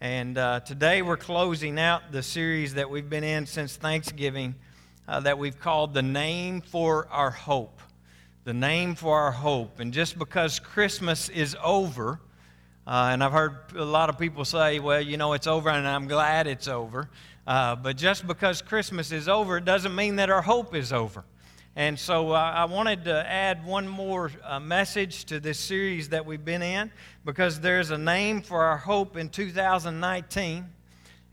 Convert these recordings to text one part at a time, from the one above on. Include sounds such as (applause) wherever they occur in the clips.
And uh, today we're closing out the series that we've been in since Thanksgiving uh, that we've called The Name for Our Hope. The Name for Our Hope. And just because Christmas is over, uh, and I've heard a lot of people say, well, you know, it's over, and I'm glad it's over. Uh, but just because Christmas is over, it doesn't mean that our hope is over. And so uh, I wanted to add one more uh, message to this series that we've been in because there's a name for our hope in 2019.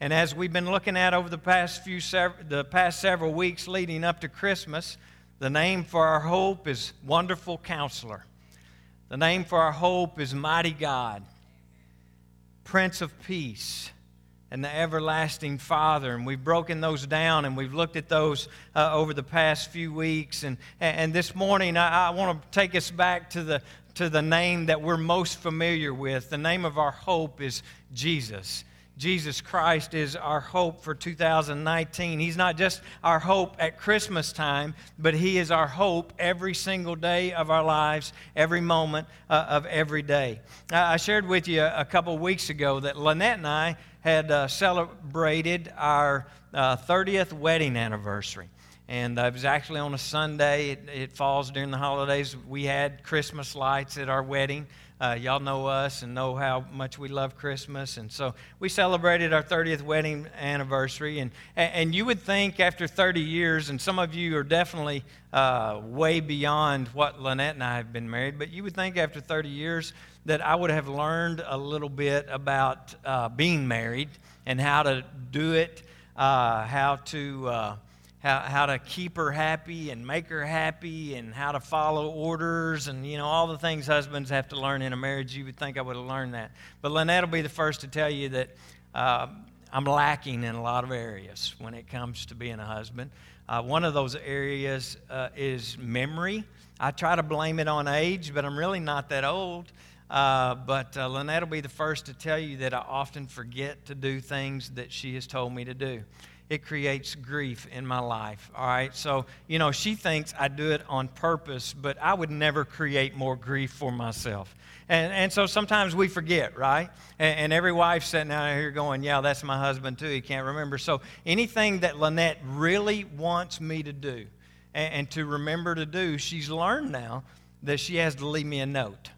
And as we've been looking at over the past few the past several weeks leading up to Christmas, the name for our hope is Wonderful Counselor. The name for our hope is Mighty God, Prince of Peace, and the everlasting Father. And we've broken those down and we've looked at those uh, over the past few weeks. And, and this morning, I, I want to take us back to the, to the name that we're most familiar with. The name of our hope is Jesus. Jesus Christ is our hope for 2019. He's not just our hope at Christmas time, but He is our hope every single day of our lives, every moment uh, of every day. I shared with you a couple weeks ago that Lynette and I had uh, celebrated our uh, 30th wedding anniversary. And uh, it was actually on a Sunday. It, it, falls during the holidays. We had Christmas lights at our wedding. Uh, y'all know us and know how much we love Christmas. And so we celebrated our 30th wedding anniversary. And, and you would think after 30 years, and some of you are definitely uh, way beyond what Lynette and I have been married, but you would think after 30 years that I would have learned a little bit about uh, being married and how to do it, uh, how to. How, how to keep her happy and make her happy and how to follow orders and you know all the things husbands have to learn in a marriage. You would think i would have learned that. But lynette will be the first to tell you that uh, i'm lacking in a lot of areas when it comes to being a husband. Uh, one of those areas uh, is memory. I try to blame it on age but i'm really not that old. Uh, but uh, Lynette will be the first to tell you that I often forget to do things that she has told me to do. It creates grief in my life. All right. So, you know, she thinks I do it on purpose, but I would never create more grief for myself. And, and so sometimes we forget, right? And, and every wife sitting out here going, Yeah, that's my husband too. He can't remember. So anything that Lynette really wants me to do and, and to remember to do, she's learned now that she has to leave me a note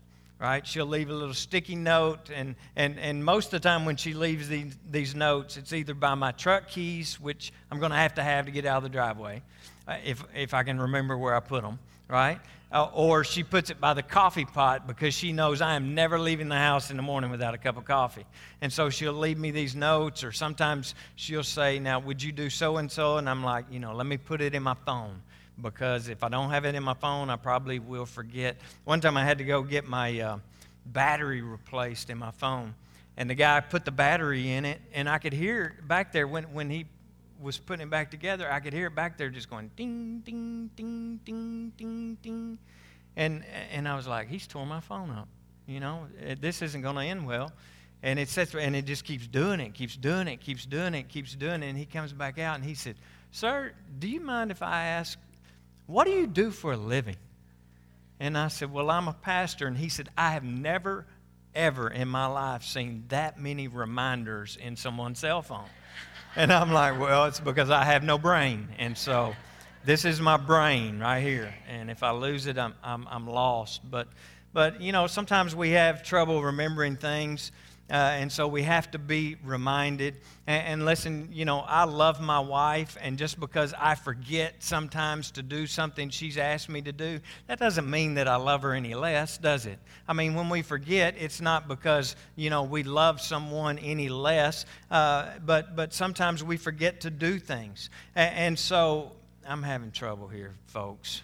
right? She'll leave a little sticky note, and, and, and most of the time when she leaves these, these notes, it's either by my truck keys, which I'm going to have to have to get out of the driveway, uh, if, if I can remember where I put them, right? Uh, or she puts it by the coffee pot because she knows I am never leaving the house in the morning without a cup of coffee. And so she'll leave me these notes, or sometimes she'll say, Now, would you do so and so? And I'm like, You know, let me put it in my phone because if I don't have it in my phone, I probably will forget. One time I had to go get my uh, battery replaced in my phone, and the guy put the battery in it, and I could hear back there when, when he was putting it back together. I could hear it back there just going ding, ding, ding, ding, ding, ding. And, and I was like, he's tore my phone up. You know, this isn't going to end well. And it says, and it just keeps doing it, keeps doing it, keeps doing it, keeps doing it. And he comes back out and he said, Sir, do you mind if I ask what do you do for a living? And I said, Well, I'm a pastor. And he said, I have never, ever in my life seen that many reminders in someone's cell phone. And I'm like, Well, it's because I have no brain. And so this is my brain right here. And if I lose it, I'm, I'm, I'm lost. But, but, you know, sometimes we have trouble remembering things. Uh, and so we have to be reminded. And, and, listen, you know, I love my wife, and just because I forget sometimes to do something she's asked me to do, that doesn't mean that I love her any less, does it? I mean, when we forget, it's not because, you know, we love someone any less, uh, but, but sometimes we forget to do things. And, and so I'm having trouble here, folks.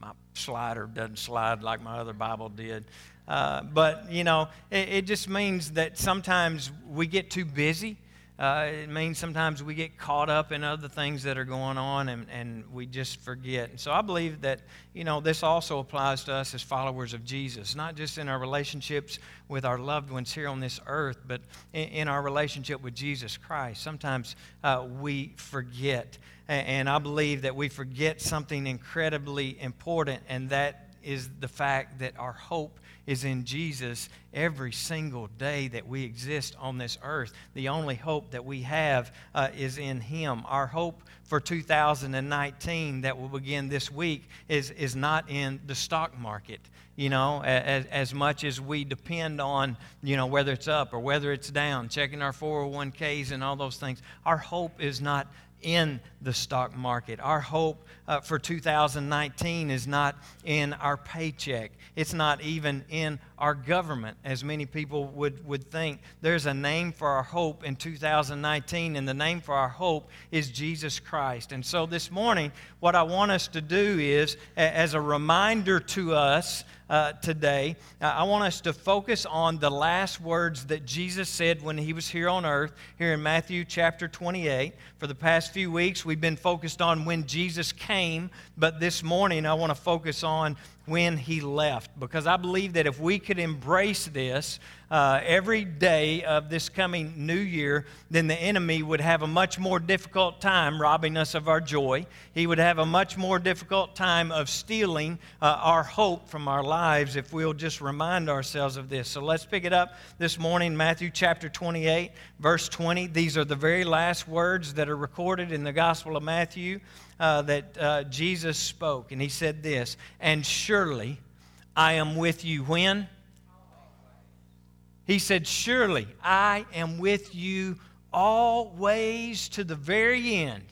My slider doesn't slide like my other Bible did. Uh, but, you know, it, it, just means that sometimes we get too busy. Uh, it means sometimes we get caught up in other things that are going on and, and we just forget. And so I believe that, you know, this also applies to us as followers of Jesus, not just in our relationships with our loved ones here on this earth, but in, in our relationship with Jesus Christ. Sometimes uh, we forget. And I believe that we forget something incredibly important, and that is the fact that our hope is in Jesus every single day that we exist on this earth. The only hope that we have uh, is in Him. Our hope for 2019 that will begin this week is, is not in the stock market you know, as, as much as we depend on, you know, whether it's up or whether it's down, checking our 401ks and all those things. Our hope is not in the stock market. Our hope uh, for 2019 is not in our paycheck. It's not even in our government, as many people would, would think. There's a name for our hope in 2019, and the name for our hope is Jesus Christ. And so this morning, what I want us to do is, as a reminder to us, uh, today, uh, I want us to focus on the last words that Jesus said when he was here on earth, here in Matthew chapter 28. For the past few weeks, we've been focused on when Jesus came, but this morning I want to focus on when he left. Because I believe that if we could embrace this uh, every day of this coming new year, then the enemy would have a much more difficult time robbing us of our joy. He would have a much more difficult time of stealing uh, our hope from our lives if we'll just remind ourselves of this. So let's pick it up this morning, Matthew chapter 28, verse 20. These are the very last words that are recorded in the Gospel of Matthew uh, that uh, Jesus spoke. And he said this, And surely I am with you when? He said, Surely I am with you always to the very end,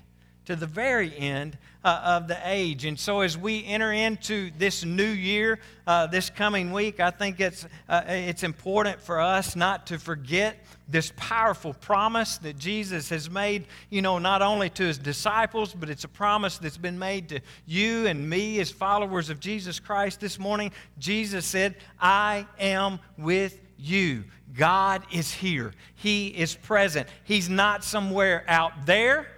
to the very end uh, of the age. And so, as we enter into this new year, uh, this coming week, I think it's, uh, it's important for us not to forget this powerful promise that Jesus has made, you know, not only to his disciples, but it's a promise that's been made to you and me as followers of Jesus Christ this morning. Jesus said, I am with you. God is here, He is present. He's not somewhere out there,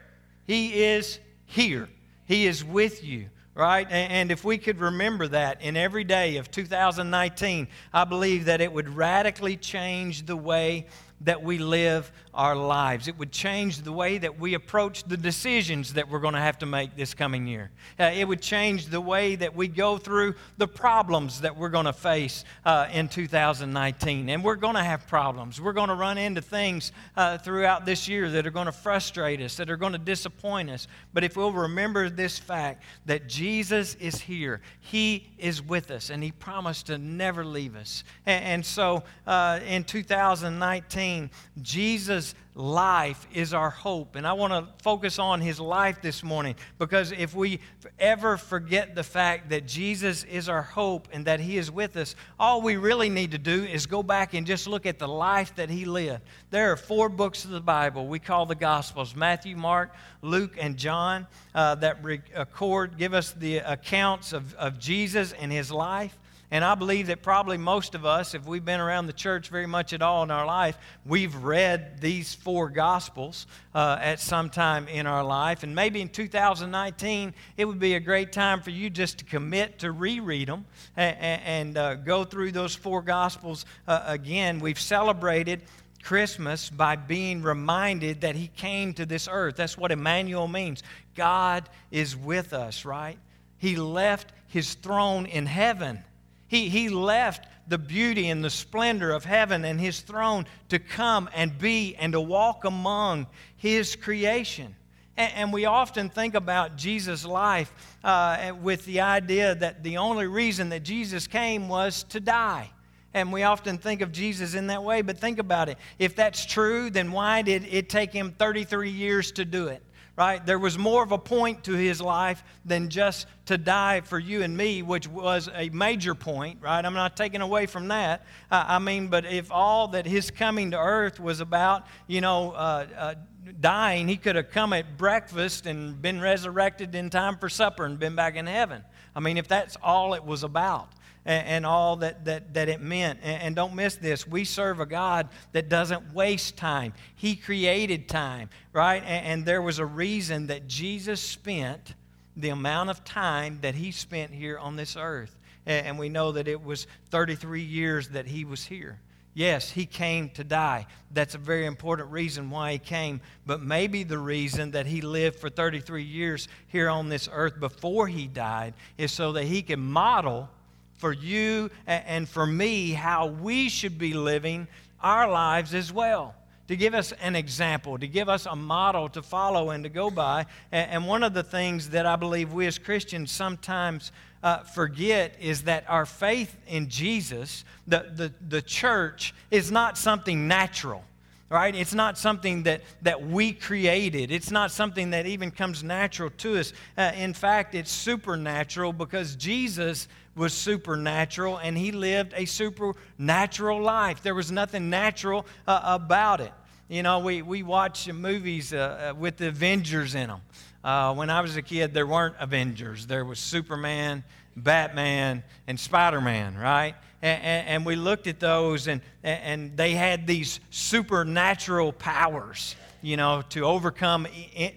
He is here. He is with you, right? And if we could remember that in every day of 2019, I believe that it would radically change the way that we live our lives. It would change the way that we approach the decisions that we're going to have to make this coming year. Uh, it would change the way that we go through the problems that we're going to face uh, in 2019. And we're going to have problems. We're going to run into things uh, throughout this year that are going to frustrate us, that are going to disappoint us. But if we'll remember this fact that Jesus is here, He is with us, and He promised to never leave us. And, and so uh, in 2019, Jesus life is our hope. And I want to focus on his life this morning because if we ever forget the fact that Jesus is our hope and that he is with us, all we really need to do is go back and just look at the life that he lived. There are four books of the Bible we call the Gospels Matthew, Mark, Luke, and John uh, that record, give us the accounts of, of Jesus and his life. And I believe that probably most of us, if we've been around the church very much at all in our life, we've read these four Gospels uh, at some time in our life. And maybe in 2019, it would be a great time for you just to commit to reread them and, and uh, go through those four Gospels uh, again. We've celebrated Christmas by being reminded that He came to this earth. That's what Emmanuel means. God is with us, right? He left His throne in heaven he, he left the beauty and the splendor of heaven and his throne to come and be and to walk among his creation. And, and we often think about Jesus' life uh, with the idea that the only reason that Jesus came was to die. And we often think of Jesus in that way, but think about it. If that's true, then why did it take him 33 years to do it? Right? There was more of a point to his life than just to die for you and me, which was a major point, right? I'm not taking away from that. Uh, I mean, but if all that his coming to earth was about, you know, uh, uh, dying, he could have come at breakfast and been resurrected in time for supper and been back in heaven. I mean, if that's all it was about and, and all that, that, that it meant. And, and don't miss this we serve a God that doesn't waste time, He created time, right? And, and there was a reason that Jesus spent the amount of time that He spent here on this earth. And, and we know that it was 33 years that He was here. Yes, he came to die. That's a very important reason why he came. But maybe the reason that he lived for 33 years here on this earth before he died is so that he can model for you and for me how we should be living our lives as well to give us an example, to give us a model to follow and to go by. And one of the things that I believe we as Christians sometimes uh, forget is that our faith in Jesus, the, the, the church, is not something natural. Right? It's not something that, that we created. It's not something that even comes natural to us. Uh, in fact, it's supernatural because Jesus was supernatural and he lived a supernatural life. There was nothing natural uh, about it. You know, we, we watch movies uh, uh, with the Avengers in them. Uh, when I was a kid, there weren't Avengers. There was Superman, Batman, and Spider Man, right? And, and, and, we looked at those, and, and they had these supernatural powers, you know, to overcome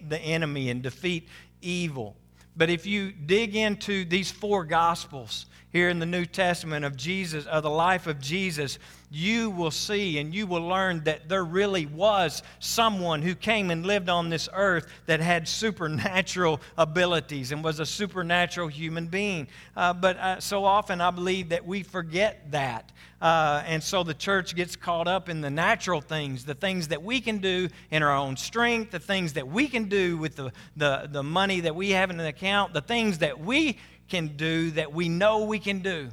the enemy and defeat evil. But if you dig into these four Gospels here in the New Testament of Jesus, of the life of Jesus, you will see and you will learn that there really was someone who came and lived on this earth that had supernatural abilities and was a supernatural human being. Uh, but uh, so often I believe that we forget that. Uh, and so the church gets caught up in the natural things, the things that we can do in our own strength, the things that we can do with the, the, the money that we have in an account, the things that we can do that we know we can do,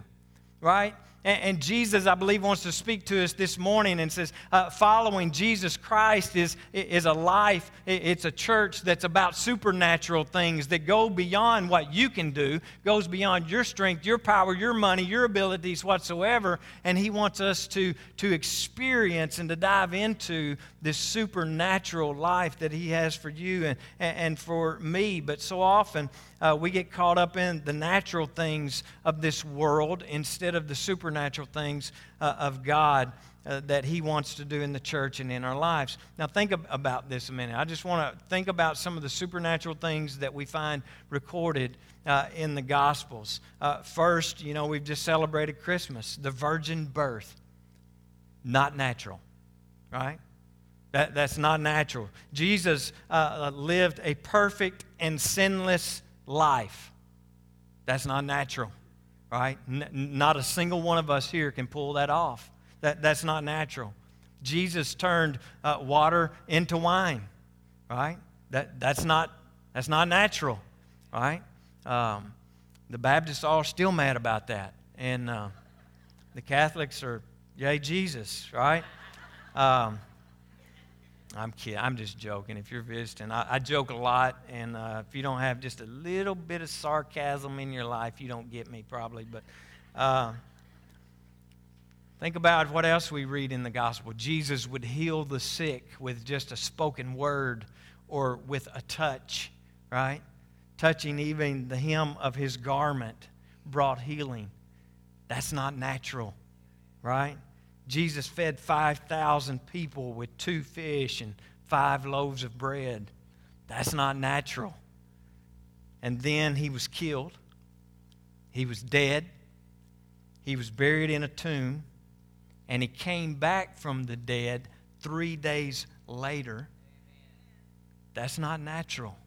right? And, Jesus, I believe, wants to speak to us this morning and says, uh, following Jesus Christ is, is a life, it's a church that's about supernatural things that go beyond what you can do, goes beyond your strength, your power, your money, your abilities whatsoever. And He wants us to, to experience and to dive into this supernatural life that He has for you and, and for me. But so often, uh, we get caught up in the natural things of this world instead of the supernatural things uh, of God uh, that He wants to do in the church and in our lives. Now, think ab- about this a minute. I just want to think about some of the supernatural things that we find recorded uh, in the Gospels. Uh, first, you know, we've just celebrated Christmas, the virgin birth. Not natural, right? That, that's not natural. Jesus uh, lived a perfect and sinless life. That's not natural, right? N- not a single one of us here can pull that off. That, that's not natural. Jesus turned uh, water into wine, right? That, that's, not, that's not natural, right? Um, the Baptists are still mad about that. And uh, the Catholics are, yay, Jesus, right? Um, I'm kidding. I'm just joking. If you're visiting, I, I joke a lot, and uh, if you don't have just a little bit of sarcasm in your life, you don't get me probably. But uh, think about what else we read in the gospel. Jesus would heal the sick with just a spoken word or with a touch, right? Touching even the hem of his garment brought healing. That's not natural, right? Jesus fed 5,000 people with two fish and five loaves of bread. That's not natural. And then he was killed. He was dead. He was buried in a tomb. And he came back from the dead three days later. That's not natural.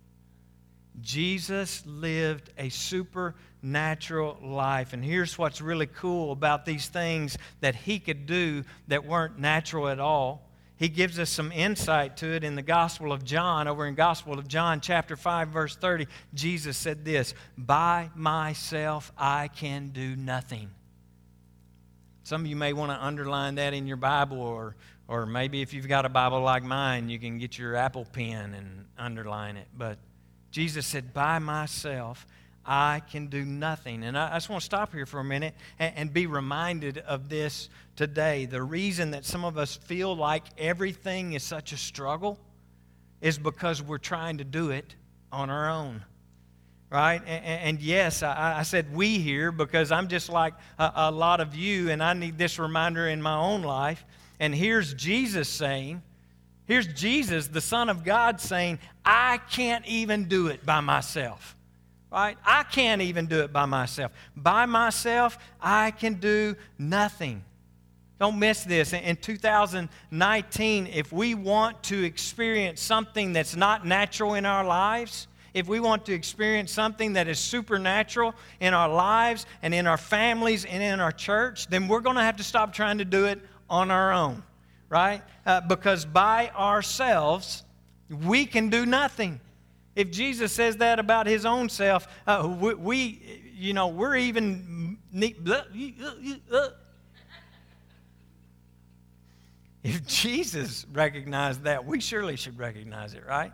Jesus lived a supernatural life. And here's what's really cool about these things that he could do that weren't natural at all. He gives us some insight to it in the Gospel of John. Over in Gospel of John, chapter 5, verse 30, Jesus said this By myself I can do nothing. Some of you may want to underline that in your Bible, or, or maybe if you've got a Bible like mine, you can get your Apple pen and underline it. But Jesus said, By myself, I can do nothing. And I, just want to stop here for a minute and, and be reminded of this today. The reason that some of us feel like everything is such a struggle is because we're trying to do it on our own. Right? And, and yes, I, I, said we here because I'm just like a, a lot of you, and I need this reminder in my own life. And here's Jesus saying, Here's Jesus, the Son of God, saying, I can't even do it by myself. Right? I can't even do it by myself. By myself, I can do nothing. Don't miss this. In 2019, if we want to experience something that's not natural in our lives, if we want to experience something that is supernatural in our lives and in our families and in our church, then we're going to have to stop trying to do it on our own, right? Uh, because by ourselves, we can do nothing. If Jesus says that about his own self, uh, we, we, you know, we're even. If Jesus recognized that, we surely should recognize it, right?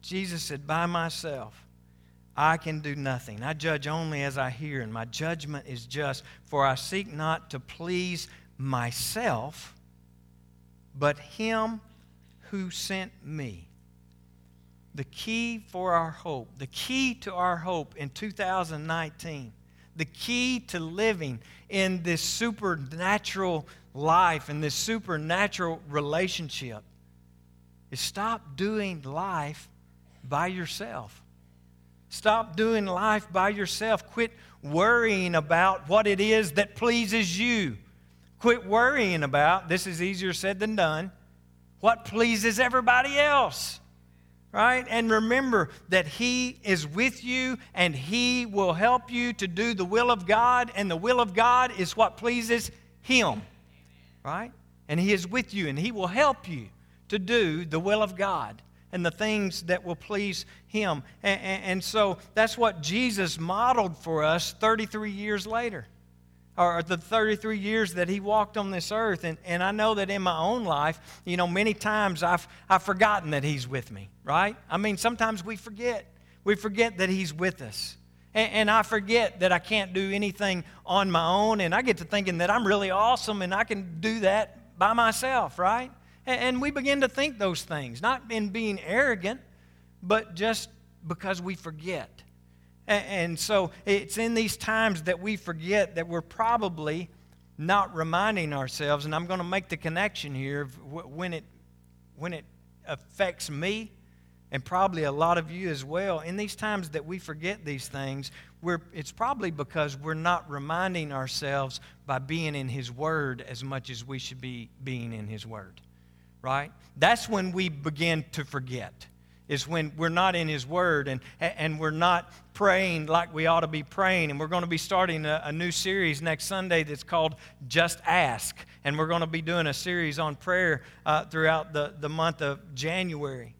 Jesus said, By myself, I can do nothing. I judge only as I hear, and my judgment is just, for I seek not to please myself, but him who sent me. The key for our hope, the key to our hope in 2019, the key to living in this supernatural life and this supernatural relationship is stop doing life by yourself. Stop doing life by yourself. Quit worrying about what it is that pleases you. Quit worrying about, this is easier said than done, what pleases everybody else. Right? And remember that He is with you and He will help you to do the will of God, and the will of God is what pleases Him right? And He is with you and He will help you to do the will of God and the things that will please Him. And, and, and, so that's what Jesus modeled for us 33 years later, or the 33 years that He walked on this earth. And, and I know that in my own life, you know, many times I've, I've forgotten that He's with me, right? I mean, sometimes we forget. We forget that He's with us. And, and I forget that I can't do anything on my own, and I get to thinking that I'm really awesome and I can do that by myself, right? And, and we begin to think those things, not in being arrogant, but just because we forget. And, so it's in these times that we forget that we're probably not reminding ourselves, and I'm going to make the connection here when it, when it affects me and probably a lot of you as well, in these times that we forget these things, we're, it's probably because we're not reminding ourselves by being in His Word as much as we should be being in His Word, right? That's when we begin to forget, is when we're not in His Word and, and we're not praying like we ought to be praying. And we're going to be starting a, a new series next Sunday that's called Just Ask. And we're going to be doing a series on prayer uh, throughout the, the month of January.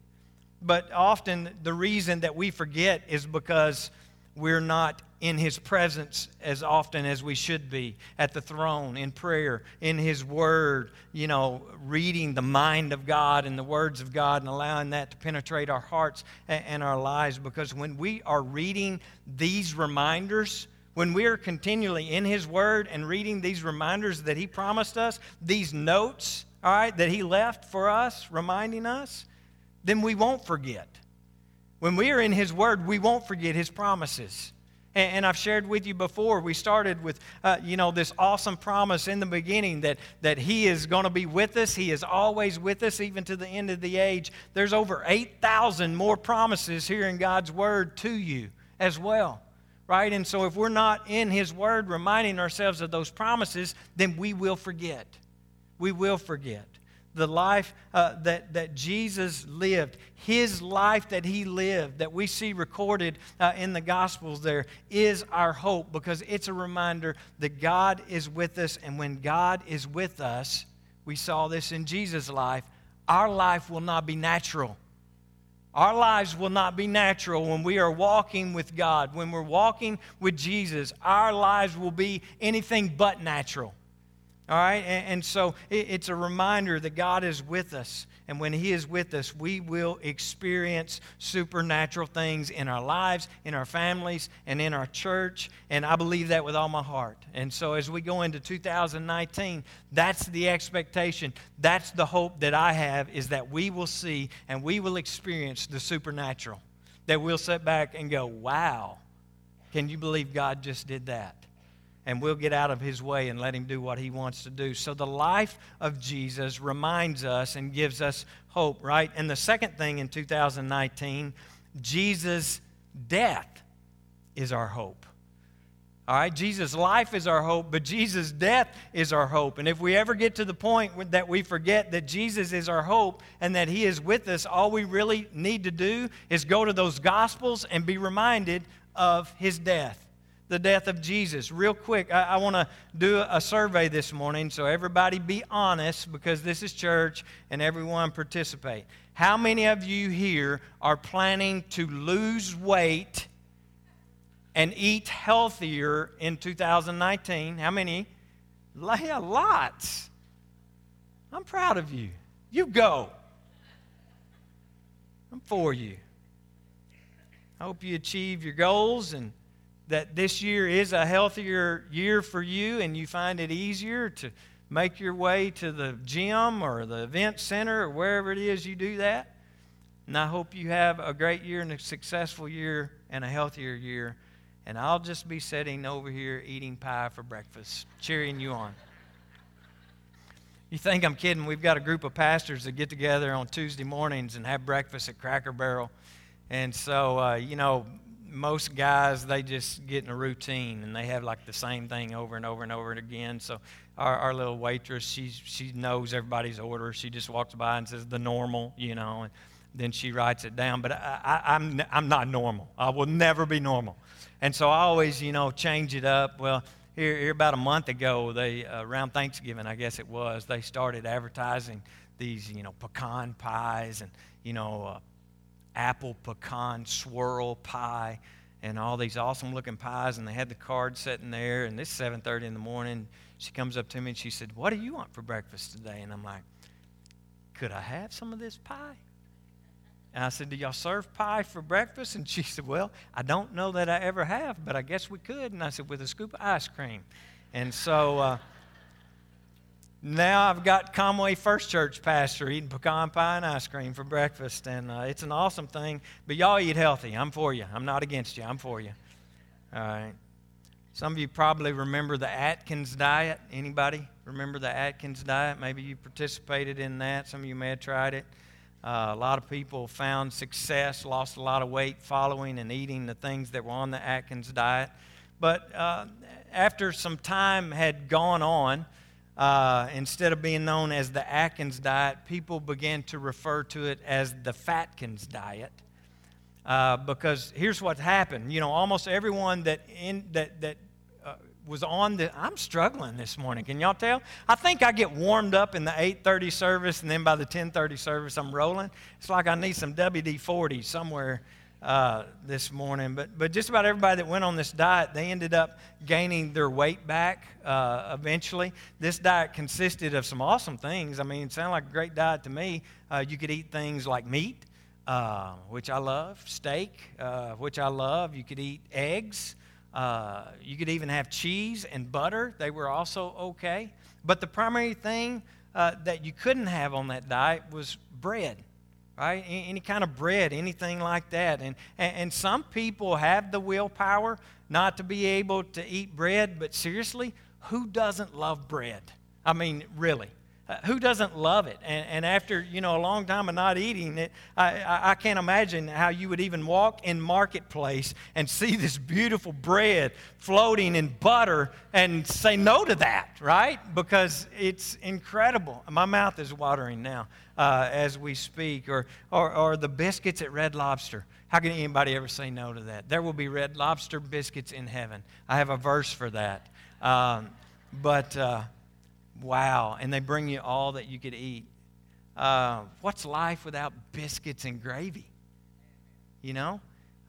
But often the reason that we forget is because we're not in His presence as often as we should be at the throne, in prayer, in His Word, you know, reading the mind of God and the words of God and allowing that to penetrate our hearts and our lives. Because when we are reading these reminders, when we are continually in His Word and reading these reminders that He promised us, these notes, all right, that He left for us, reminding us, then we won't forget. When we are in His Word, we won't forget His promises. And, and I've shared with you before, we started with, uh, you know, this awesome promise in the beginning that, that He is going to be with us. He is always with us, even to the end of the age. There's over 8,000 more promises here in God's Word to you as well right? And so if we're not in His Word reminding ourselves of those promises, then we will forget. We will forget the life uh, that, that Jesus lived, his life that he lived, that we see recorded uh, in the Gospels there, is our hope because it's a reminder that God is with us. And when God is with us, we saw this in Jesus' life, our life will not be natural. Our lives will not be natural when we are walking with God. When we're walking with Jesus, our lives will be anything but natural. All right? And, and so it, it's a reminder that God is with us. And when He is with us, we will experience supernatural things in our lives, in our families, and in our church. And I believe that with all my heart. And so as we go into 2019, that's the expectation. That's the hope that I have is that we will see and we will experience the supernatural. That we'll sit back and go, wow, can you believe God just did that? And we'll get out of his way and let him do what he wants to do. So the life of Jesus reminds us and gives us hope, right? And the second thing in 2019, Jesus' death is our hope. All right, Jesus' life is our hope, but Jesus' death is our hope. And if we ever get to the point that we forget that Jesus is our hope and that He is with us, all we really need to do is go to those Gospels and be reminded of His death, the death of Jesus. Real quick, I, I want to do a survey this morning, so everybody be honest because this is church and everyone participate. How many of you here are planning to lose weight? and eat healthier in 2019. How many? A lots. I'm proud of you. You go. I'm for you. I hope you achieve your goals and that this year is a healthier year for you and you find it easier to make your way to the gym or the event center or wherever it is you do that. And I hope you have a great year and a successful year and a healthier year and I'll just be sitting over here eating pie for breakfast, cheering you on. You think I'm kidding? We've got a group of pastors that get together on Tuesday mornings and have breakfast at Cracker Barrel. And so, uh, you know, most guys, they just get in a routine and they have like the same thing over and over and over and again. So, our, our little waitress, she, she knows everybody's order. She just walks by and says the normal, you know, and then she writes it down. But I, I, I'm, I'm not normal. I will never be normal. And so I always, you know, change it up. Well, here, here about a month ago, they uh, around Thanksgiving, I guess it was, they started advertising these, you know, pecan pies and, you know, uh, apple pecan swirl pie and all these awesome looking pies and they had the card sitting there and this 7.30 in the morning she comes up to me and she said what do you want for breakfast today and i'm like could i have some of this pie and I said, Do y'all serve pie for breakfast? And she said, Well, I don't know that I ever have, but I guess we could. And I said, With a scoop of ice cream. And so uh, now I've got Conway First Church pastor eating pecan pie and ice cream for breakfast. And uh, it's an awesome thing. But y'all eat healthy. I'm for you. I'm not against you. I'm for you. All right. Some of you probably remember the Atkins diet. Anybody remember the Atkins diet? Maybe you participated in that. Some of you may have tried it. Uh, a lot of people found success, lost a lot of weight following and eating the things that were on the Atkins diet. But uh, after some time had gone on, uh, instead of being known as the Atkins diet, people began to refer to it as the Fatkins diet. Uh, because here's what happened. You know, almost everyone that, in, that, that was on the I'm struggling this morning. Can y'all tell? I think I get warmed up in the 8:30 service and then by the 10:30 service I'm rolling. It's like I need some WD-40 somewhere uh, this morning. But but just about everybody that went on this diet, they ended up gaining their weight back uh, eventually. This diet consisted of some awesome things. I mean, it sounded like a great diet to me. Uh, you could eat things like meat, uh, which I love, steak, uh, which I love. You could eat eggs. Uh, you could even have cheese and butter, they were also okay. But the primary thing that you couldn't have on that diet was bread, right? Any kind of bread, anything like that. And, and some people have the willpower not to be able to eat bread, but seriously, who doesn't love bread? I mean, really. Uh, who doesn't love it? And, and, after you know a long time of not eating it, I, I, I, can't imagine how you would even walk in marketplace and see this beautiful bread floating in butter and say no to that, right? Because it's incredible. My mouth is watering now uh, as we speak. Or, or, or the biscuits at Red Lobster. How can anybody ever say no to that? There will be Red Lobster biscuits in heaven. I have a verse for that. Um, but uh, Wow. And they bring you all that you could eat. Uh, what's life without biscuits and gravy? You know?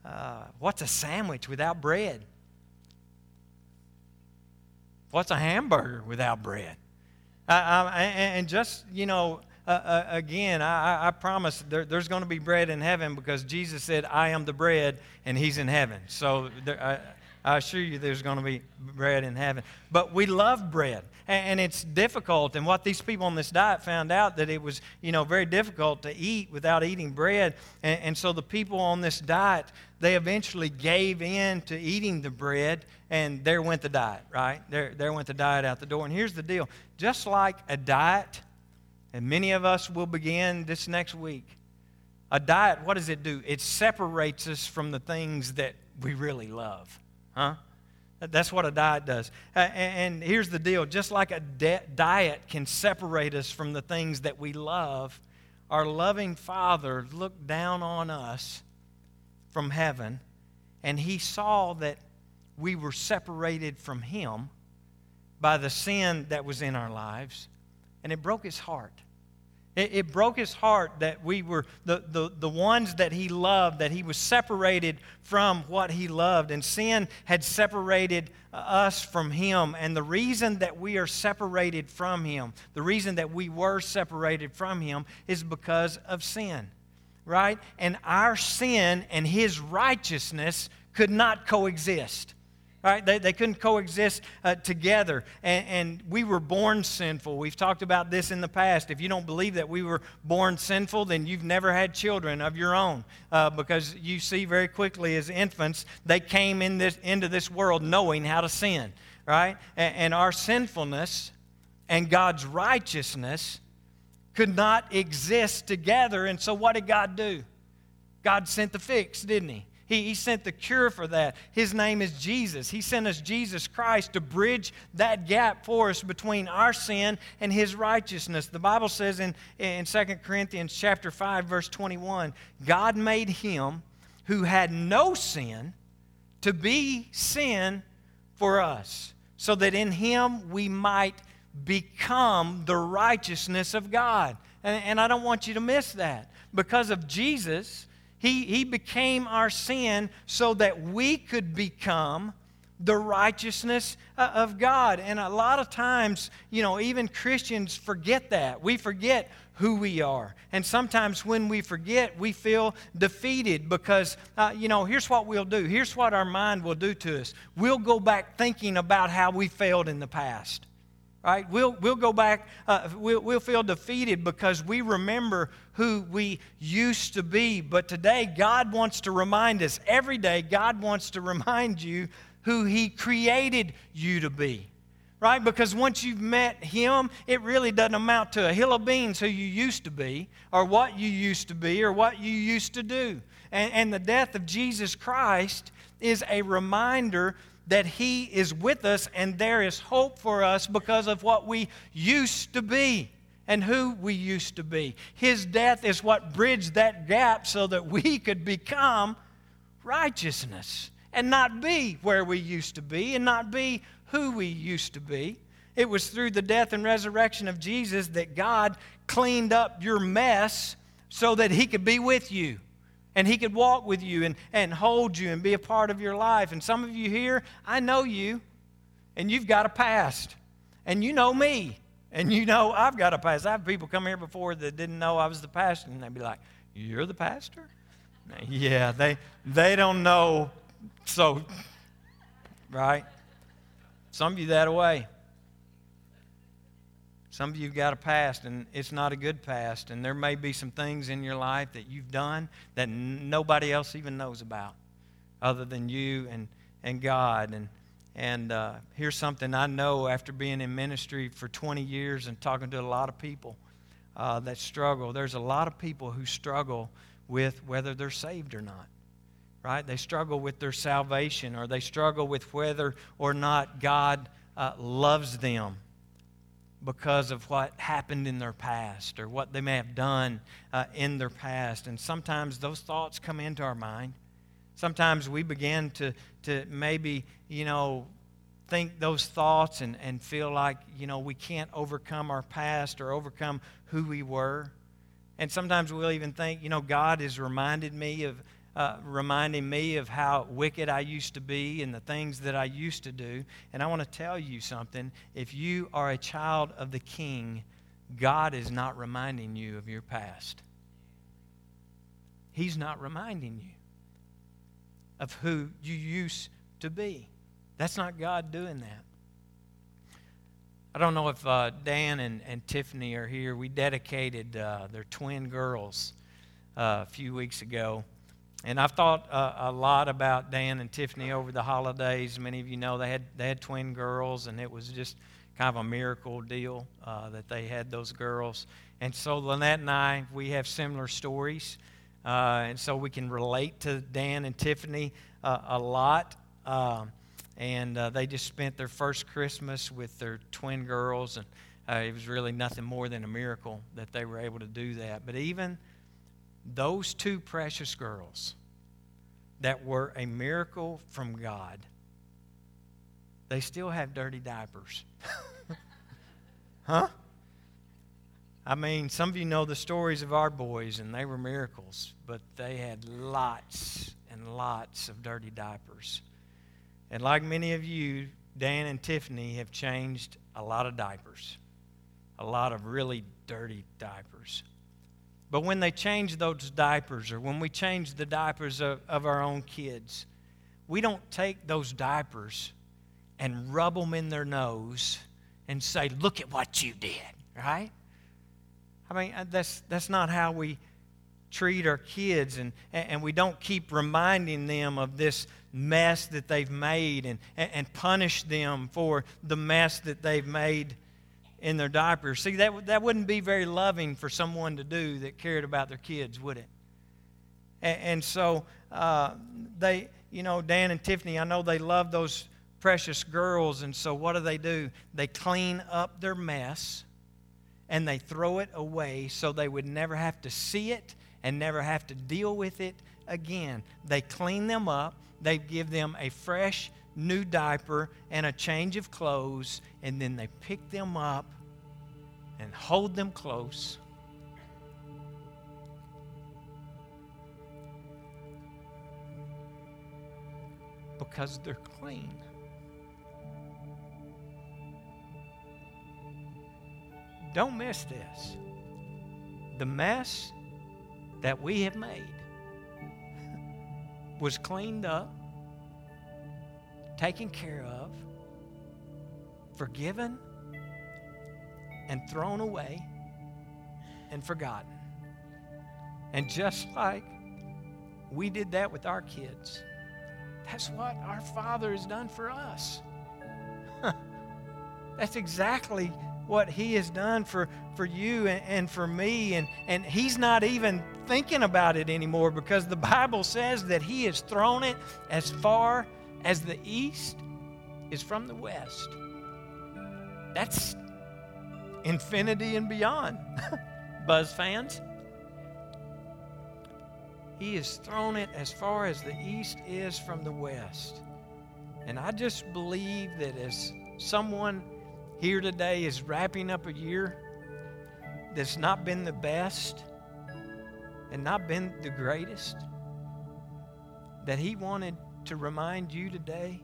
Uh, what's a sandwich without bread? What's a hamburger without bread? Uh, and just, you know, uh, uh, again, I, I promise there, there's going to be bread in heaven because Jesus said, I am the bread, and He's in heaven. So there, I assure you there's going to be bread in heaven. But we love bread, and it's difficult. And what these people on this diet found out that it was, you know, very difficult to eat without eating bread. And, and so the people on this diet, they eventually gave in to eating the bread, and there went the diet, right? There, there went the diet out the door. And here's the deal just like a diet, and many of us will begin this next week, a diet, what does it do? It separates us from the things that we really love. Huh? That's what a diet does. Uh, and, and, here's the deal just like a de- diet can separate us from the things that we love, our loving Father looked down on us from heaven, and He saw that we were separated from Him by the sin that was in our lives, and it broke His heart. It, it, broke his heart that we were the, the, the ones that he loved, that he was separated from what he loved. And sin had separated uh, us from him. And the reason that we are separated from him, the reason that we were separated from him, is because of sin, right? And our sin and his righteousness could not coexist. Right? They, they couldn't coexist uh, together. And, and we were born sinful. We've talked about this in the past. If you don't believe that we were born sinful, then you've never had children of your own. Uh, because you see very quickly as infants, they came in this, into this world knowing how to sin. Right? And, and our sinfulness and God's righteousness could not exist together. And so what did God do? God sent the fix, didn't He? He, he sent the cure for that. His name is Jesus. He sent us Jesus Christ to bridge that gap for us between our sin and His righteousness. The Bible says in, in 2 Corinthians chapter 5, verse 21, God made him who had no sin to be sin for us, so that in him we might become the righteousness of God. And, and I don't want you to miss that. Because of Jesus, he, he became our sin so that we could become the righteousness uh, of God. And a lot of times, you know, even Christians forget that. We forget who we are. And sometimes when we forget, we feel defeated because, uh, you know, here's what we'll do. Here's what our mind will do to us. We'll go back thinking about how we failed in the past right? We'll, we'll go back, uh, we'll, we'll feel defeated because we remember who we used to be. But today, God wants to remind us, every day, God wants to remind you who He created you to be. Right? Because once you've met Him, it really doesn't amount to a hill of beans who you used to be, or what you used to be, or what you used to do. And, and the death of Jesus Christ is a reminder that He is with us and there is hope for us because of what we used to be and who we used to be. His death is what bridged that gap so that we (laughs) could become righteousness and not be where we used to be and not be who we used to be. It was through the death and resurrection of Jesus that God cleaned up your mess so that He could be with you and He could walk with you and, and hold you and be a part of your life. And some of you here, I know you, and you've got a past. And you know me, and you know I've got a past. I have people come here before that didn't know I was the pastor, and they'd be like, You're the pastor? (laughs) Yeah, they, they don't know, so, right? Some of you that way. Some of you have got a past, and it's not a good past, and there may be some things in your life that you've done that nobody else even knows about other than you and, and God. And, and uh, here's something I know after being in ministry for 20 years and talking to a lot of people uh, that struggle. There's a lot of people who struggle with whether they're saved or not right? They struggle with their salvation or they struggle with whether or not God uh, loves them because of what happened in their past or what they may have done uh, in their past. And sometimes those thoughts come into our mind. Sometimes we begin to, to maybe, you know, think those thoughts and, and feel like, you know, we can't overcome our past or overcome who we were. And sometimes we'll even think, you know, God has reminded me of, uh, reminding me of how wicked I used to be and the things that I used to do. And I want to tell you something. If you are a child of the King, God is not reminding you of your past. He's not reminding you of who you used to be. That's not God doing that. I don't know if uh, Dan and, and Tiffany are here. We dedicated uh, their twin girls uh, a few weeks ago. And I've thought uh, a lot about Dan and Tiffany over the holidays. Many of you know they had, they had twin girls, and it was just kind of a miracle deal uh, that they had those girls. And so Lynette and I, we have similar stories. Uh, and so we can relate to Dan and Tiffany uh, a lot. Um, and uh, they just spent their first Christmas with their twin girls, and uh, it was really nothing more than a miracle that they were able to do that. But even those two precious girls that were a miracle from God, they still have dirty diapers. (laughs) huh? I mean, some of you know the stories of our boys, and they were miracles, but they had lots and lots of dirty diapers. And like many of you, Dan and Tiffany have changed a lot of diapers, a lot of really dirty diapers. But when they change those diapers, or when we change the diapers of, of our own kids, we don't take those diapers and rub them in their nose and say, Look at what you did, right? I mean, uh, that's, that's not how we treat our kids, and, and we don't keep reminding them of this mess that they've made and, and punish them for the mess that they've made in their diapers. See, that, that wouldn't be very loving for someone to do that cared about their kids, would it? And, and so uh, they, you know, Dan and Tiffany, I know they love those precious girls, and so what do they do? They clean up their mess and they throw it away so they would never have to see it and never have to deal with it again. They clean them up, they give them a fresh new diaper and a change of clothes, and then they pick them up and hold them close. Because they're clean. Don't miss this. The mess that we have made (laughs) was cleaned up, taken care of, forgiven, and thrown away and forgotten. And just like we did that with our kids, that's what our Father has done for us. (laughs) that's exactly what He has done for, for you and, and for me. And, and He's not even thinking about it anymore because the Bible says that He has thrown it as far as the east is from the west. That's infinity and beyond, (laughs) Buzz fans. He has thrown it as far as the east is from the west. And I just believe that as someone here today is wrapping up a year that's not been the best and not been the greatest, that He wanted to remind you today,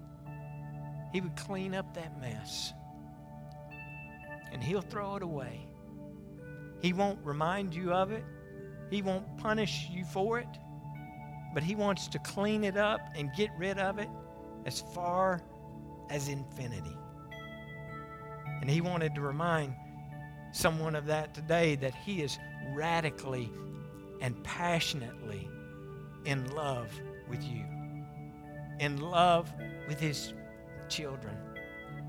He would clean up that mess and He'll throw it away. He won't remind you of it, He won't punish you for it, but He wants to clean it up and get rid of it as far as infinity. And he wanted to remind someone of that today that he is radically and passionately in love with you, in love with his children,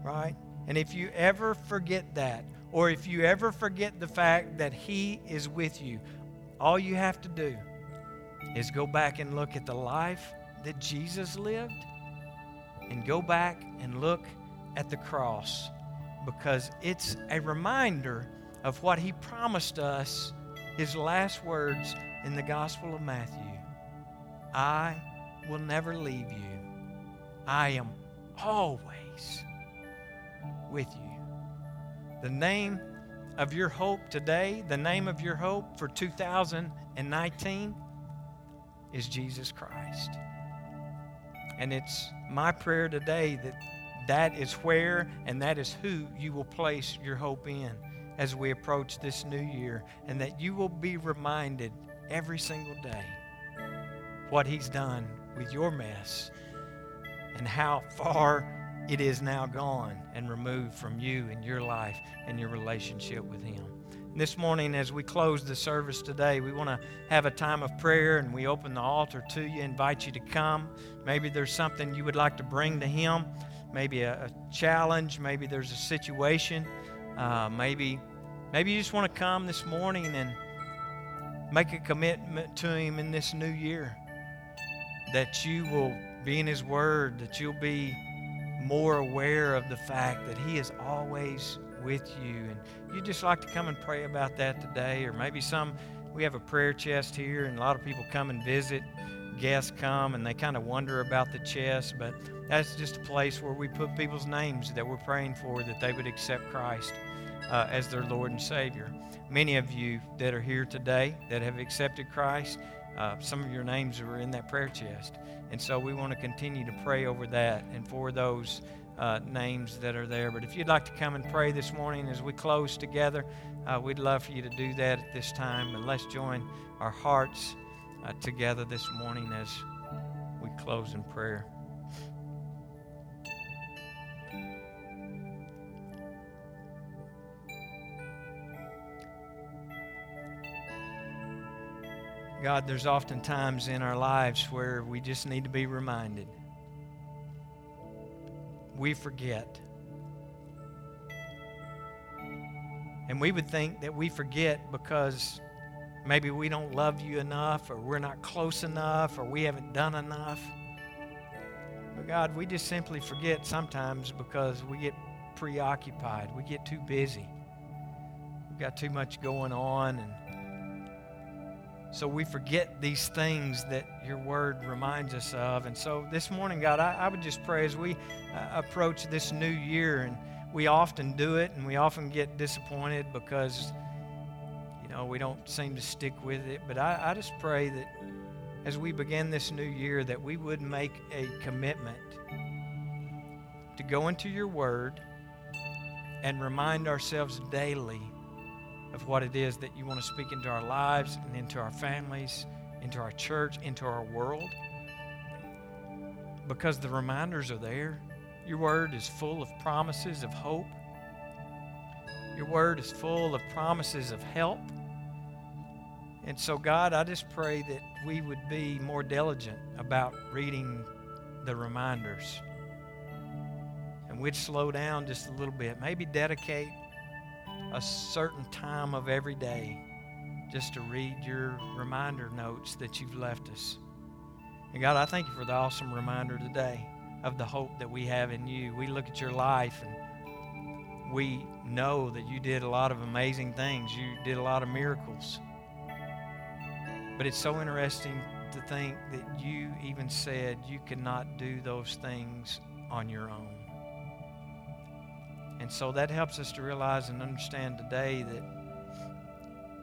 right? And if you ever forget that, or if you ever forget the fact that he is with you, all you have to do is go back and look at the life that Jesus lived and go back and look at the cross because it's a reminder of what he promised us, his last words in the Gospel of Matthew I will never leave you, I am always with you. The name of your hope today, the name of your hope for 2019 is Jesus Christ. And it's my prayer today that that is where and that is who you will place your hope in as we approach this new year, and that you will be reminded every single day what He's done with your mess and how far it is now gone and removed from you and your life and your relationship with Him. This morning, as we close the service today, we want to have a time of prayer and we open the altar to you, invite you to come. Maybe there's something you would like to bring to Him maybe a, a challenge, maybe there's a situation, uh, maybe maybe you just want to come this morning and make a commitment to Him in this new year. That you will be in His Word, that you'll be more aware of the fact that He is always with you. And you'd just like to come and pray about that today, or maybe some, we have a prayer chest here, and a lot of people come and visit. Guests come and they kind of wonder about the chest, but that's just a place where we put people's names that we're praying for that they would accept Christ uh, as their Lord and Savior. Many of you that are here today that have accepted Christ, uh, some of your names are in that prayer chest. And so we want to continue to pray over that and for those uh, names that are there. But if you'd like to come and pray this morning as we close together, uh, we'd love for you to do that at this time. And let's join our hearts uh, together this morning as we close in prayer. God, there's often times in our lives where we just need to be reminded. We forget. And we would think that we forget because maybe we don't love you enough, or we're not close enough, or we haven't done enough. But God, we just simply forget sometimes because we get preoccupied, we get too busy, we've got too much going on, and so we forget these things that your word reminds us of. And so this morning, God, I, I would just pray as we uh, approach this new year, and we often do it, and we often get disappointed because, you know, we don't seem to stick with it. But I, I just pray that as we begin this new year, that we would make a commitment to go into your word and remind ourselves daily of what it is that you want to speak into our lives and into our families, into our church, into our world. Because the reminders are there. Your word is full of promises of hope. Your word is full of promises of help. And so, God, I just pray that we would be more diligent about reading the reminders. And we'd slow down just a little bit. Maybe dedicate a certain time of every day just to read your reminder notes that you've left us. And God, I thank you for the awesome reminder today of the hope that we have in you. We look at your life and we know that you did a lot of amazing things. You did a lot of miracles. But it's so interesting to think that you even said you could not do those things on your own. And so that helps us to realize and understand today that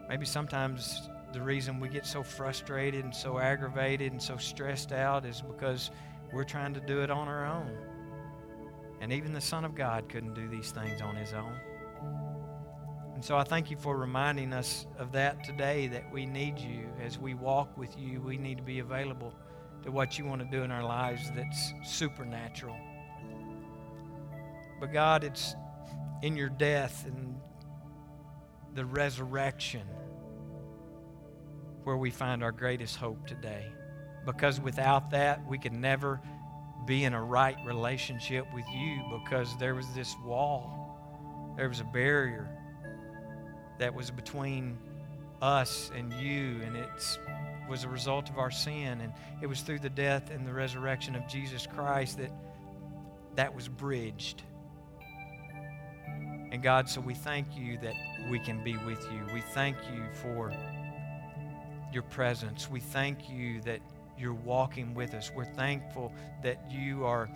maybe sometimes the reason we get so frustrated and so aggravated and so stressed out is because we're trying to do it on our own. And even the Son of God couldn't do these things on his own. And so I thank you for reminding us of that today that we need you. As we walk with you, we need to be available to what you want to do in our lives that's supernatural. But God, it's in your death and the resurrection where we find our greatest hope today. Because without that, we could never be in a right relationship with you because there was this wall, there was a barrier that was between us and you, and it was a result of our sin. And it was through the death and the resurrection of Jesus Christ that that was bridged. And God, so we thank you that we can be with you. We thank you for your presence. We thank you that you're walking with us. We're thankful that you are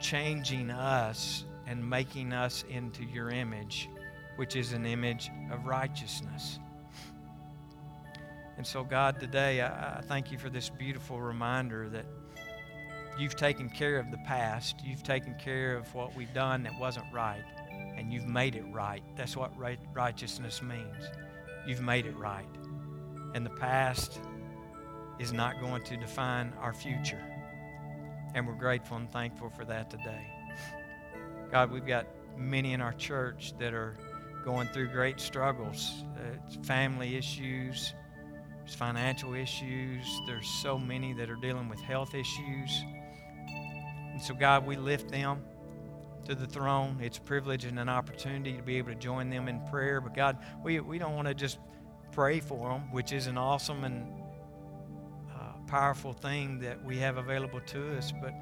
changing us and making us into your image, which is an image of righteousness. And so, God, today I, thank you for this beautiful reminder that You've taken care of the past. You've taken care of what we've done that wasn't right, and you've made it right. That's what right, righteousness means. You've made it right. And the past is not going to define our future. And we're grateful and thankful for that today. God, we've got many in our church that are going through great struggles. Uh, family issues, financial issues, there's so many that are dealing with health issues. And so, God, we lift them to the throne. It's a privilege and an opportunity to be able to join them in prayer. But, God, we, we don't want to just pray for them, which is an awesome and uh, powerful thing that we have available to us. But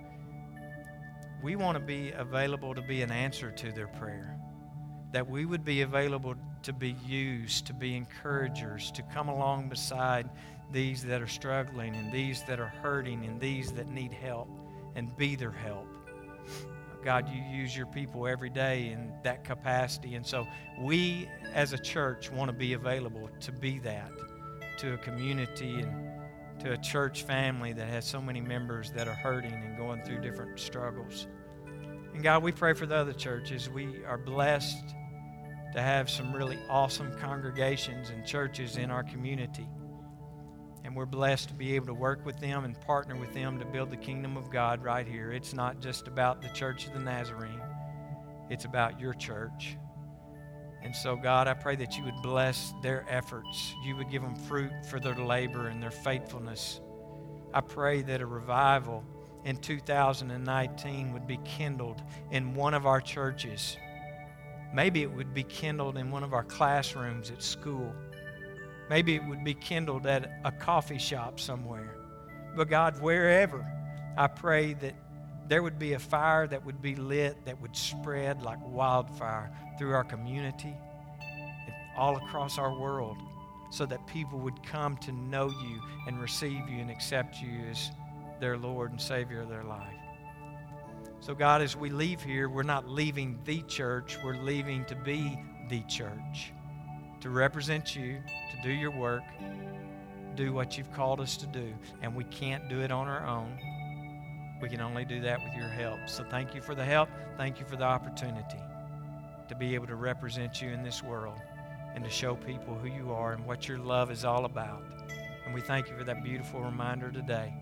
we want to be available to be an answer to their prayer. That we would be available to be used, to be encouragers, to come along beside these that are struggling and these that are hurting and these that need help and be their help. God, you use your people every day in that capacity. And so we as a church want to be available to be that to a community and to a church family that has so many members that are hurting and going through different struggles. And God, we pray for the other churches. We are blessed to have some really awesome congregations and churches in our community. And we're blessed to be able to work with them and partner with them to build the kingdom of God right here. It's not just about the Church of the Nazarene, it's about your church. And so, God, I pray that you would bless their efforts. You would give them fruit for their labor and their faithfulness. I pray that a revival in 2019 would be kindled in one of our churches. Maybe it would be kindled in one of our classrooms at school. Maybe it would be kindled at a coffee shop somewhere. But God, wherever, I pray that there would be a fire that would be lit that would spread like wildfire through our community and all across our world so that people would come to know you and receive you and accept you as their Lord and Savior of their life. So, God, as we leave here, we're not leaving the church, we're leaving to be the church, to represent you, to do your work, do what you've called us to do. And we can't do it on our own. We can only do that with your help. So thank you for the help. Thank you for the opportunity to be able to represent you in this world and to show people who you are and what your love is all about. And we thank you for that beautiful reminder today.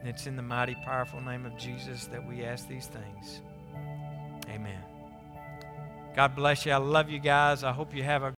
And it's in the mighty, powerful name of Jesus that we ask these things. Amen. God bless you. I love you guys. I hope you have a